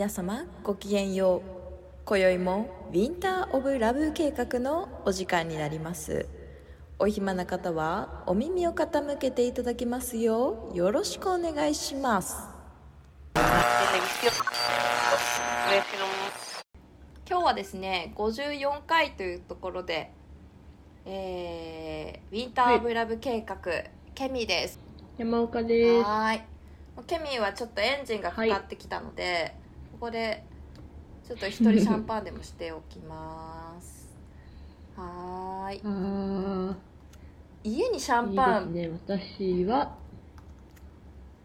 皆様ごきげんよう。今宵もウィンター・オブ・ラブ計画のお時間になります。お暇な方はお耳を傾けていただきますようよろしくお願いします。今日はですね54回というところでえー、ウィンター・オブ・ラブ計画、ケミです。山岡です。はーい。ケミはちょっとエンジンがかかってきたので、ここでちょっと一人シャンパンでもしておきます。はーい。あ家にシャンパン。いですね。私は、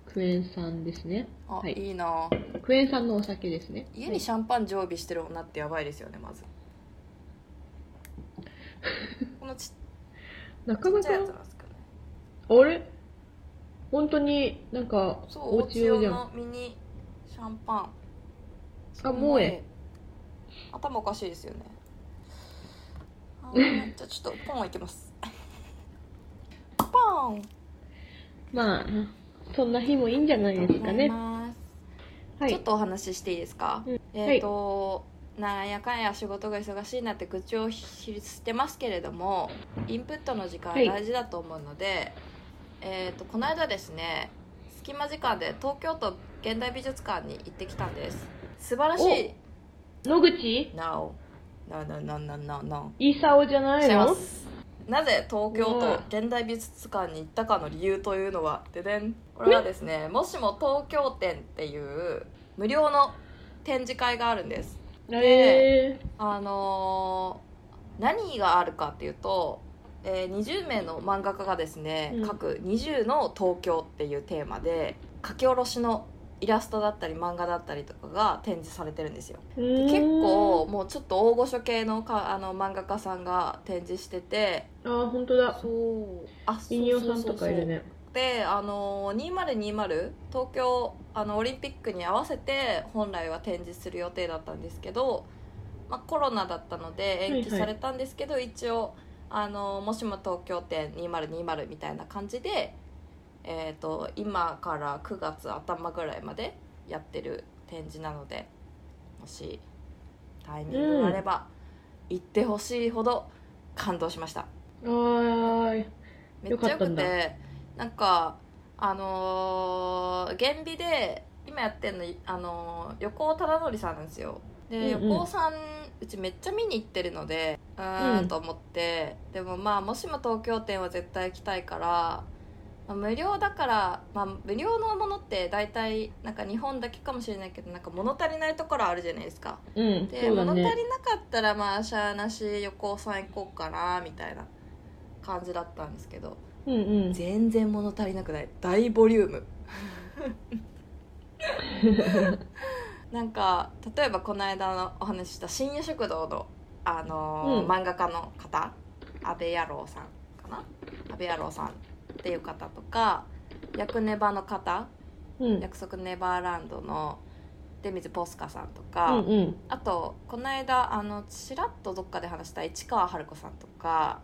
クエン酸ですね。あ、はい。い、いな。クエン酸のお酒ですね。家にシャンパン常備してる女ってやばいですよねまず。このちっなかなかあれ？本当になんか、そうお家用じゃん。のミニシャンパンあ、もうえ。頭おかしいですよね。じゃあちょっとポンいきます。ポン。まあ、そんな日もいいんじゃないですかね。はい。ちょっとお話ししていいですか、うん。えっ、と、なんやかんや仕事が忙しいなって愚痴をしてますけれどもインプットの時間ははい。大事だと思うので、えっ、とこの間ですね隙間時間で東京都現代美術館に行ってきたんです素晴らしい。野口？No No No No No No No イサオじゃないの？す。なぜ東京都現代美術館に行ったかの理由というのはででん。これはですねもしも東京展っていう無料の展示会があるんです。えあのー何があるかっていうと、えー20名の漫画家がですね、うん。各20の東京っていうテーマで書き下ろしのイラストだったり漫画だったりとかが展示されてるんですよ。ー、結構もうちょっと大御所系のかあの漫画家さんが展示してて。あー、本当だ。そう。あそうイニオさんとかいるね。であの2020東京あのオリンピックに合わせて本来は展示する予定だったんですけど、まあ、コロナだったので延期されたんですけど、一応あのもしも東京展2020みたいな感じで、えー、と今から9月頭ぐらいまでやってる展示なのでもしタイミングがあれば行ってほしいほど感動しました。あー、めっちゃよくてなんかあのー、原美で今やってんの、あのー横尾忠則さんなんですよ。で、うんうん。横尾さんうちめっちゃ見に行ってるのでうーうんん。と思って、でもまあもしも東京店は絶対行きたいから、まあ、無料だから、まあ、無料のものって大体なんか日本だけかもしれないけどなんか物足りないところあるじゃないですか。うん、で、ね。物足りなかったらまあしゃあなし横尾さん行こうかなみたいな感じだったんですけど。うんうん。全然物足りなくない。大ボリューム。なんか例えばこの間のお話しした深夜食堂の、あのーうん。漫画家の方阿部野郎さんかな？阿部野郎さんっていう方とか薬ネバの方うん。約束ネバーランドの出水ポスカさんとうか、んうん。あとこの間あのちらっとどっかで話した市川春子さんとか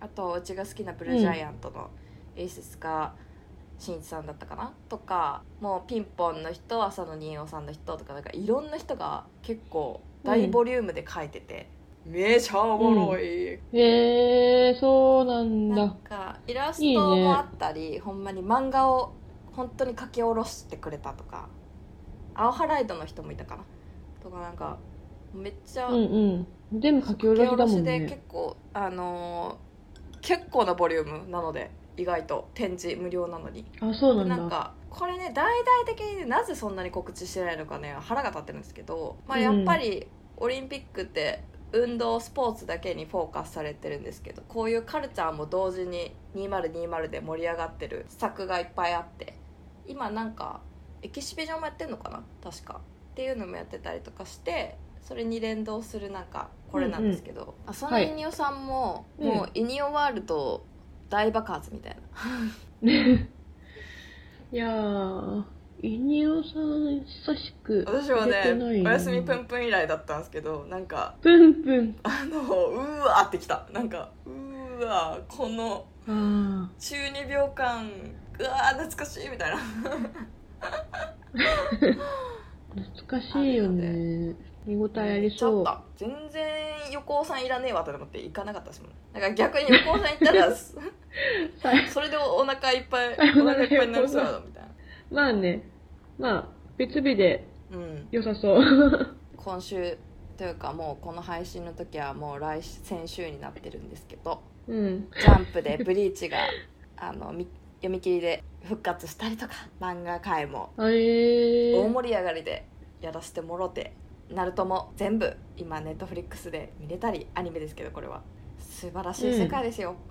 あとうちが好きなブルージャイアントの演出家新一さんだったかな？とかもうピンポンの人浅野仁夫さんの人とかなんかいろんな人が結構大ボリュームで書いてて、めちゃおもろい、へえ、そうなんなんだ。かイラストもあったりほんまに漫画を本当に書き下ろしてくれたとか青ハライドの人もいたかなとかなんかめっちゃうんうん。全部書き下ろしだもん書き下ろしでね結。構あのー結構なボリュームなので意外と展示無料なのにあ、そうなんだ。なんかこれね大々的にねなぜそんなに告知してないのかね腹が立ってるんですけど、まあ、やっぱりオリンピックって運動スポーツだけにフォーカスされてるんですけどこういうカルチャーも同時に2020で盛り上がってる作がいっぱいあって今なんかエキシビジョンもやってんのかな確か。っていうのもやってたりとかしてそれに連動するなんかこれなんですけど、あそのイニオさんも、はい。もうイニオワールド大爆発みたいな。いやー、イニオさん久しく私はねおやすみぷんぷん以来だったんですけどなんかぷんぷん。あのうーわーってきた。なんかうーわーこのあ中二病感うわー懐かしいみたいな。懐かしいよね。見応えありそう。全然横尾さんいらねえわと思って行かなかったですもん。だから逆に横尾さん行ったら そそれでお腹いっぱい お腹いっぱいになりそうやろみたいな。まあねまあ別日でうん。良さそう。今週というかもうこの配信の時はもう来先週になってるんですけどうん。ジャンプで「ブリーチが」あのみ読み切りで復活したりとか漫画界もあえー、大盛り上がりでやらせてもろてナルトも全部今ネットフリックスで見れたりアニメですけどこれは。素晴らしい世界ですよ、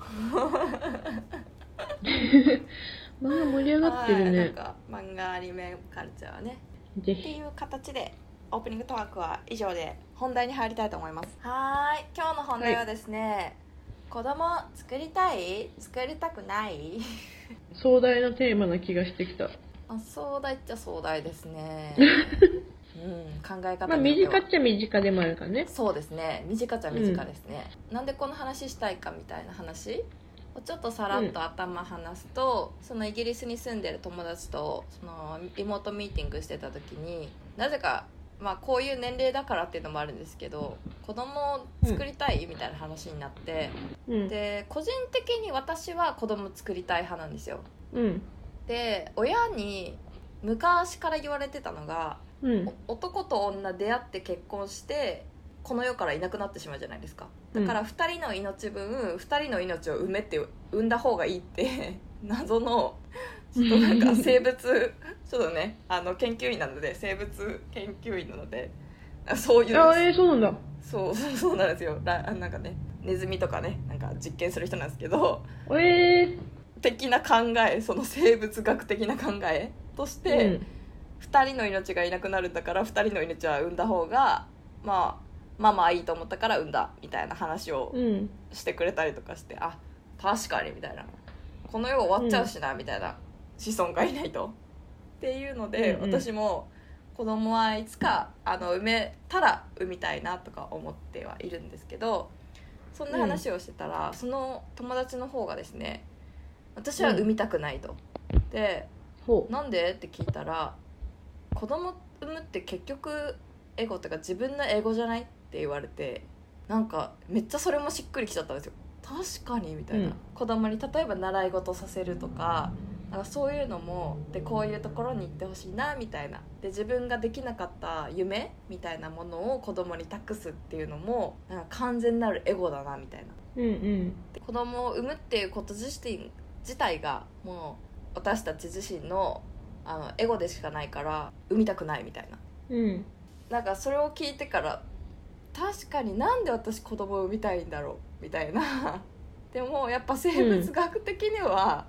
まあ盛り上がってるね。はいなんか漫画アニメカルチャーはね。ぜひ。っていう形でオープニングトークは以上で本題に入りたいと思います。はーい今日の本題はですね、子供作りたい？作りたくない？壮大なテーマな気がしてきた。あ壮大っちゃ壮大ですね。うん考え方まあによっちゃ短でもあるからね。そうですね。短っちゃ短ですね、なんでこの話したいかみたいな話？をちょっとさらっと頭話すと、そのイギリスに住んでる友達とそのリモートミーティングしてた時になぜかまあこういう年齢だからっていうのもあるんですけど子供を作りたいみたいな話になって、うん。で個人的に私は子供作りたい派なんですよ。うん。で親に昔から言われてたのが男と女出会って結婚してこの世からいなくなってしまうじゃないですか。だから2人の命分2人の命を産めって産んだ方がいいって 謎のちょっとなんか生物ちょっとねあの研究員なので生物研究員なのであそういうあえー、そうなんだ。そうそう そうなんですよ。らなんかねネズミとかねなんか実験する人なんですけどえー、的な考えその生物学的な考えとして、うん。2人の命がいなくなるんだから2人の命は産んだ方がまあまあまあいいと思ったから産んだみたいな話をうん。してくれたりとかして、あ確かにみたいな。この世終わっちゃうしな、みたいな子孫がいないと。っていうので、うんうん。私も子供はいつかあの産めたら産みたいなとか思ってはいるんですけどそんな話をしてたら、その友達の方がですね私は産みたくないと。でほなんでって聞いたら子供産むって結局エゴっていうか自分のエゴじゃないって言われてなんかめっちゃそれもしっくりきちゃったんですよ。確かにみたいな、うん。子供に例えば習い事させるとかなんかそういうのもでこういうところに行ってほしいなみたいな。で自分ができなかった夢みたいなものを子供に託すっていうのもなんか完全なるエゴだなみたいな。ううんうん。で子供を産むっていうこと自身自体がもう私たち自身のあのエゴでしかないから産みたくないみたいな。うん。なんかそれを聞いてから確かになんで私子供を産みたいんだろうみたいな。でもやっぱ生物学的には、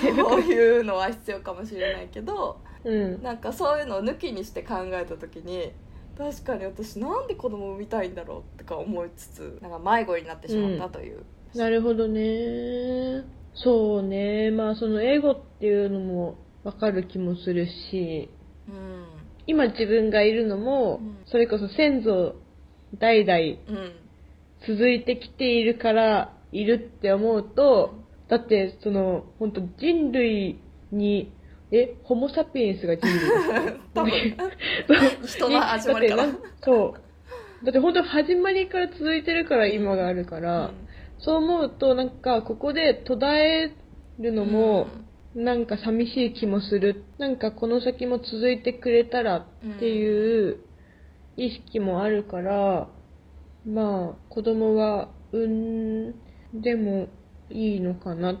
そういうのは必要かもしれないけどうん。なんかそういうのを抜きにして考えた時に確かに私なんで子供を産みたいんだろうとか思いつつなんか迷子になってしまったという、なるほどね。そうね。まあその英語っていうのもわかる気もするし。うん。今自分がいるのも、うん。それこそ先祖代々うん。続いてきているからいるって思うと、だってその本当人類にえホモ・サピエンスが人類 多分。人の始まりかなだってなんそう。だって本当始まりから続いてるから今があるから、そう思うとなんかここで途絶えるのも、なんか寂しい気もする。なんかこの先も続いてくれたらっていう意識もあるから、まあ子供は産んでもいいのかなっ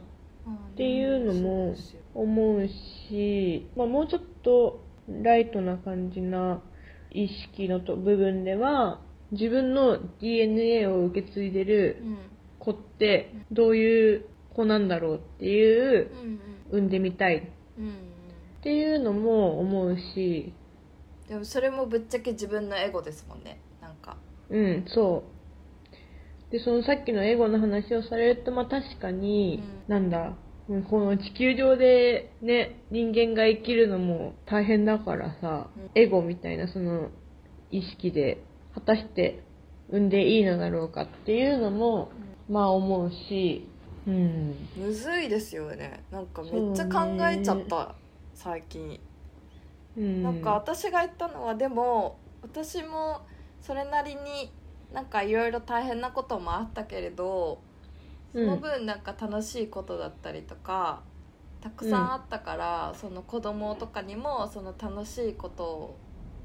ていうのも思うし、まあ、もうちょっとライトな感じな意識のと部分では自分の DNA を受け継いでるうん子ってどういう子なんだろうっていう産んでみたいっうんていうのも思うしでもそれもぶっちゃけ自分のエゴですもんね。なんか。うんそう。でそのさっきのエゴの話をされるとまあ確かに、うなんだうんこの地球上でね人間が生きるのも大変だからさ、うん。エゴみたいなその意識で果たして産んでいいのだろうかっていうのも、まあ思うしうん。むずいですよね。なんかめっちゃ考えちゃった、最近。うんなんか私が言ったのはでも私もそれなりになんかいろいろ大変なこともあったけれどその分なんか楽しいことだったりとかたくさんあったから、その子供とかにもその楽しいことを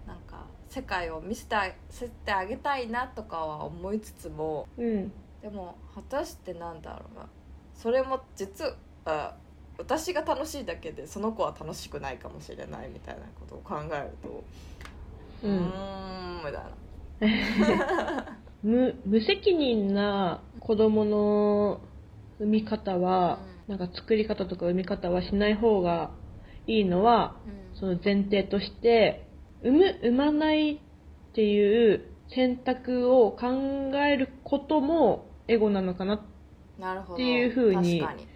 なんか世界を見せてあせてあげたいなとかは思いつつもうん。でも果たしてなんだろうな。それも実は私が楽しいだけでその子は楽しくないかもしれないみたいなことを考えるとううんーんみたいな。無 無責任な子供の産み方は、なんか作り方とか産み方はしない方がいいのはうん。その前提として産む産まないっていう選択を考えることもエゴなのかなっていう風に確かに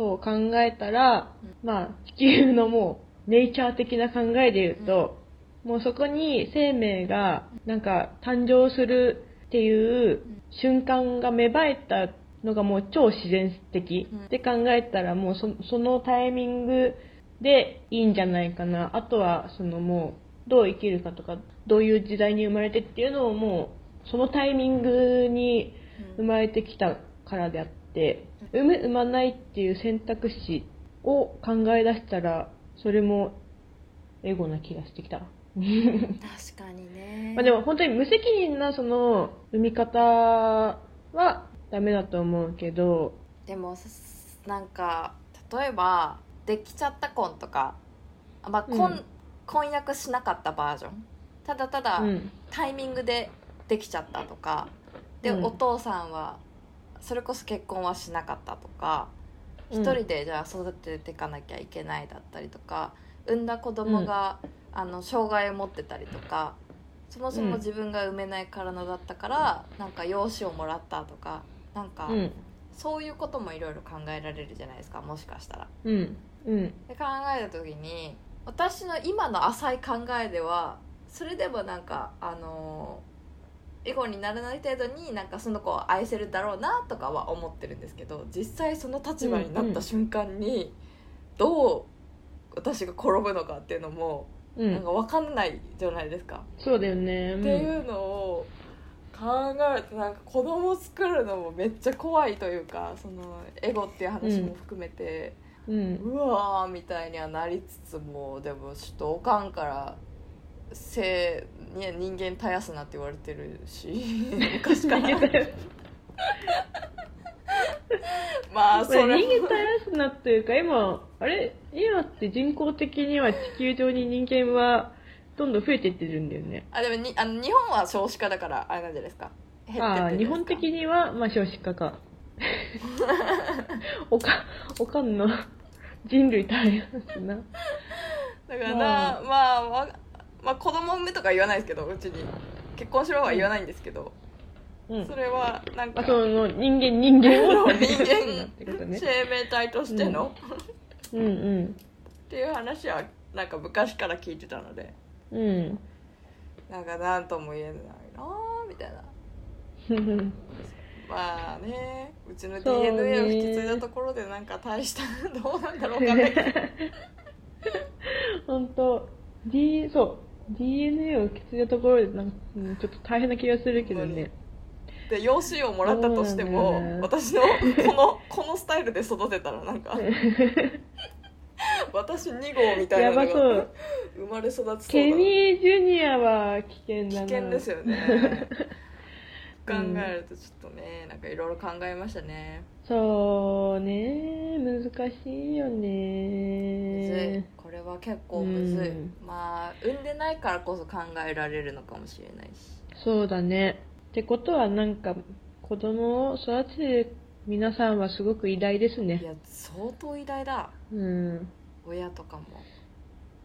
そう考えたら、まあ地球のもうネイチャー的な考えで言うと、もうそこに生命がなんか誕生するっていう瞬間が芽生えたのがもう超自然的うん。って考えたらもうそそのタイミングでいいんじゃないかな。あとはそのもうどう生きるかとかどういう時代に生まれてっていうのをもうそのタイミングに生まれてきたからであって産む産まないっていう選択肢を考え出したらそれもエゴな気がしてきた。確かにね。まあでも本当に無責任なその産み方はダメだと思うけどでもさなんか例えばできちゃった婚とか、あまあ婚うん。婚約しなかったバージョン。ただただうん。タイミングでできちゃったとか。で、うん。お父さんはそれこそ結婚はしなかったとかうん。一人でじゃあ育てていかなきゃいけないだったりとか産んだ子供が、あの障害を持ってたりとかそもそも自分が産めない体だったから、なんか養子をもらったとかなんか、うん。そういうこともいろいろ考えられるじゃないですかもしかしたら。うん。うん。で考えた時に私の今の浅い考えではそれでもなんかあのエゴにならない程度になんかその子を愛せるだろうなとかは思ってるんですけど実際その立場になった瞬間にどう私が転ぶのかっていうのもうん。なんか分かんないじゃないですか。そうだよね。っていうのを考えるとなんか子供作るのもめっちゃ怖いというかそのエゴっていう話も含めて。うん。うわーみたいにはなりつつもでもちょっとおかんから性に人間絶やすなって言われてるし 昔から。まあそそれ。れ人間絶やすなっていうか今あれ？今って人口的には地球上に人間はどんどん増えていってるんだよね。あでもにあの日本は少子化だからあれなんじゃないですか。減ってってああ日本的にはまあ少子化か。おかおかんの人類絶やすな。だからな、まあ、まあまあ子供産めとか言わないですけどうちに。結婚しろは言わないんですけど、うん。それはなんかあその人間人間を。人間生命体としての、うん。うん。っていう話はなんか昔から聞いてたので。うん。なんか何とも言えないなあみたいな。まあねうちの DNA を引き継いだところでなんか大したどうなんだろうかんない。け ど本当。D そう DNA を受け継いだところでなんか、うんちょっと大変な気がするけどね。で養子をもらったとしても、ね。私のこの このスタイルで育てたらなんか 私2号みたいなやのが生まれ育ちそうだな。ケニー・ジュニアは危険だな。危険ですよね考うんえるとちょっとねなんかいろいろ考えましたね。そうね難しいよむずい。ねこれは結構むずい、うん。まあ産んでないからこそ考えられるのかもしれないし。そうだね。ってことはなんか子供を育てる皆さんはすごく偉大ですいねや相当偉大だ。うん。親とかも。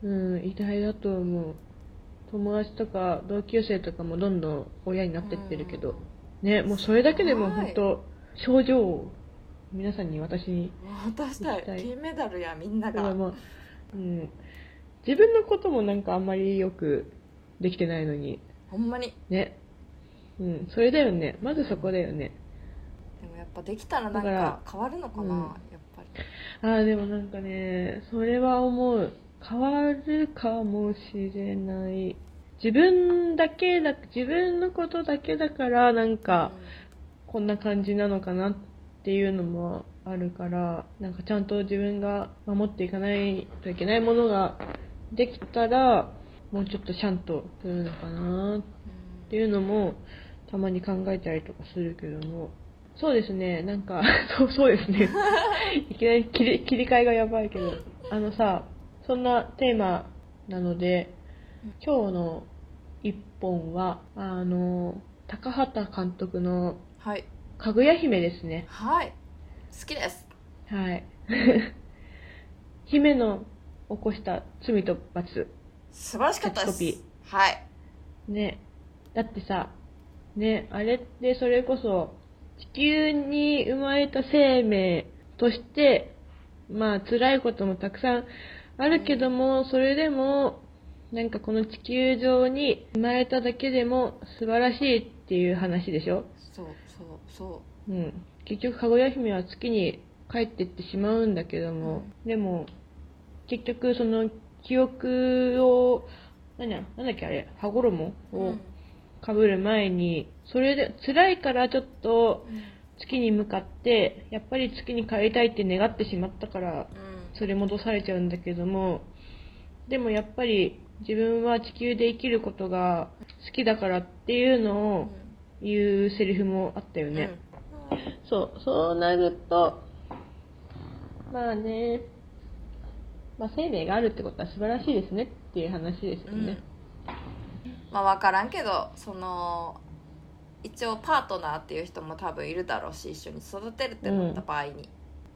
うん偉大だと思う友達とか同級生とかもどんどん親になってってるけど、ねもうそれだけでも本当症状を皆さんに私に渡したい。金メダルやみんなが。うん、自分のこともなんかあんまりよくできてないのに。ほんまに。ね。うん。それだよね。まずそこだよね。でもやっぱできたらなんか変わるのかな、うん。やっぱり。ああでもなんかねそれは思う。変わるかもしれない。自分だけだ、自分のことだけだから、なんか、こんな感じなのかなっていうのもあるから、なんかちゃんと自分が守っていかないといけないものができたら、もうちょっとシャンとするのかなっていうのも、たまに考えたりとかするけども。そうですね、なんか、そう、そうですね。いきなり切り切り替えがやばいけど。あのさ、そんなテーマなので、今日の一本は、あの、高畑監督のはいかぐや姫ですね。はい好きですはい。姫の起こした罪と罰。素晴らしかったですはいね。だってさ、ね、あれってそれこそ、地球に生まれた生命として、まあ辛いこともたくさんあるけども、それでも、なんかこの地球上に生まれただけでも素晴らしいっていう話でしょ？そうそうそう。ん。結局、かぐや姫は月に帰ってってしまうんだけども、でも、結局その記憶を、何だなんだっけあれ、羽衣う、をかぶる前に、それで辛いからちょっと月に向かって、やっぱり月に帰りたいって願ってしまったから、うん。それ戻されちゃうんだけども、でもやっぱり自分は地球で生きることが好きだからっていうのを言うセリフもあったよね。そう、そうなると、まあね、まあ生命があるってことは素晴らしいですねっていう話ですよね。まあ分からんけどその一応パートナーっていう人も多分いるだろうし一緒に育てるってなった場合に、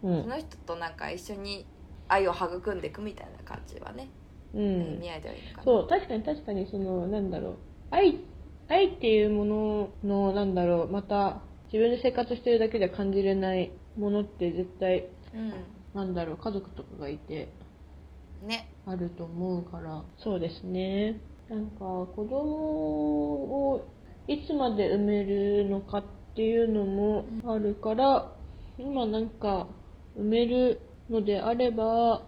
うん。その人となんか一緒に愛を育んでいくみたいな感じはね、うん。意。味合いではいいのかな。そう、確かに確かにその、なんだろう、愛、愛っていうものの、なんだろう、また、自分で生活してるだけでは感じれないものって絶対、うなんだろう、家族とかがいて、んね。あると思うから、そうですね。なんか、子供をいつまで産めるのかっていうのもあるから、今なんか、産めるのであれば、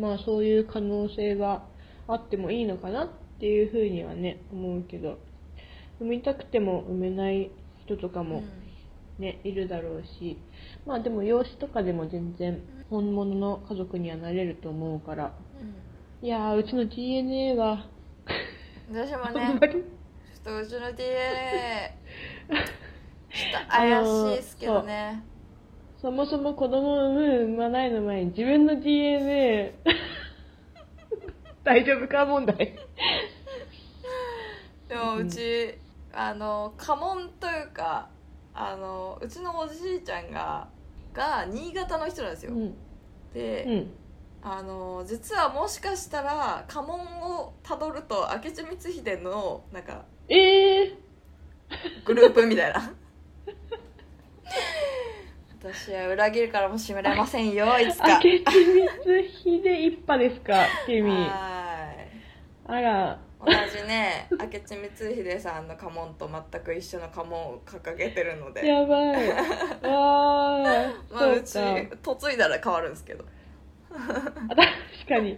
まあそういう可能性があってもいいのかなっていうふうにはね、思うけど、産みたくても産めない人とかもね、いるだろうし、まあでも養子とかでも全然本物の家族にはなれると思うから、いやー、うちの DNA は、私もねちょっとうちの DNA ちょっと怪しいですけどねそもそも子供を産む、産まないの前に自分の DNA、大丈夫か問題。でもうち、あの家紋というかあのうちのおじいちゃんがが新潟の人なんですよ、うん。で、うん。あの実はもしかしたら家紋をたどると明智光秀のなんかえー、グループみたいな 私は裏切るからもしめられませんよ いつか明智光秀一派ですか、君。はあら、同じね明智光秀さんの家紋と全く一緒の家紋を掲げてるのでやばい。わー、まあ、うち。嫁いだら変わるんですけどあ確かに。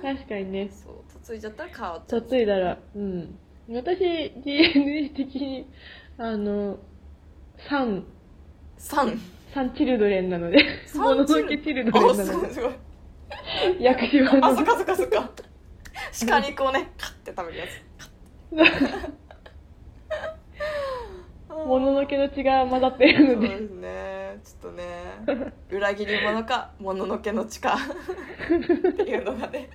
確かにね。そう嫁いじゃったら変わっちゃう嫁いだら、うん。私、DNA 的に、あの、サン、3サンチルドレンなので、サものンチル。のけチルドレンあなので、薬師丸。のあそっかそっかそっか。鹿肉をねカッて食べるやつ。もののけの血が混ざっているので、そうですね。ちょっとね裏切り者かもののけの血か。っていうのがね。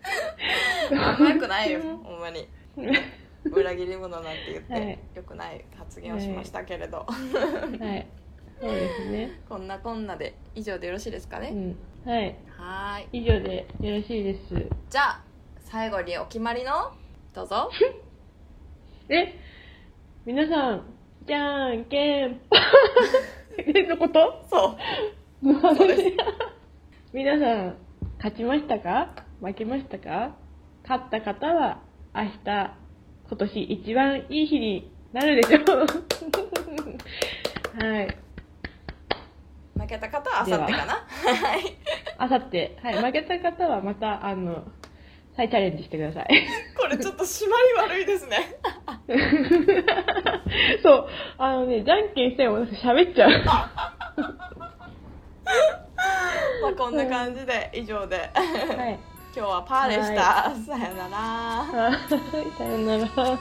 よくないよほんまに 裏切り者なんて言って、はい。よくない発言をしましたけれど、はい。そうですね。こんなこんなで以上でよろしいですかね、うん。はい。はーい。以上でよろしいです。じゃあ最後にお決まりの？どうぞ。え？皆さん、じゃんけん。ぽんえのことそう。そうです。皆さん、勝ちましたか？負けましたか？勝った方は、明日、今年一番いい日になるでしょう。はい。負けた方はあさってかなはいあさって、はい、負けた方はまた、あの、再チャレンジしてください。これちょっと締まり悪いですね そう、あのね、じゃんけんしても喋っちゃう。まあこんな感じで以上ではい。今日はパーでした、さよなら。はい、さよなら。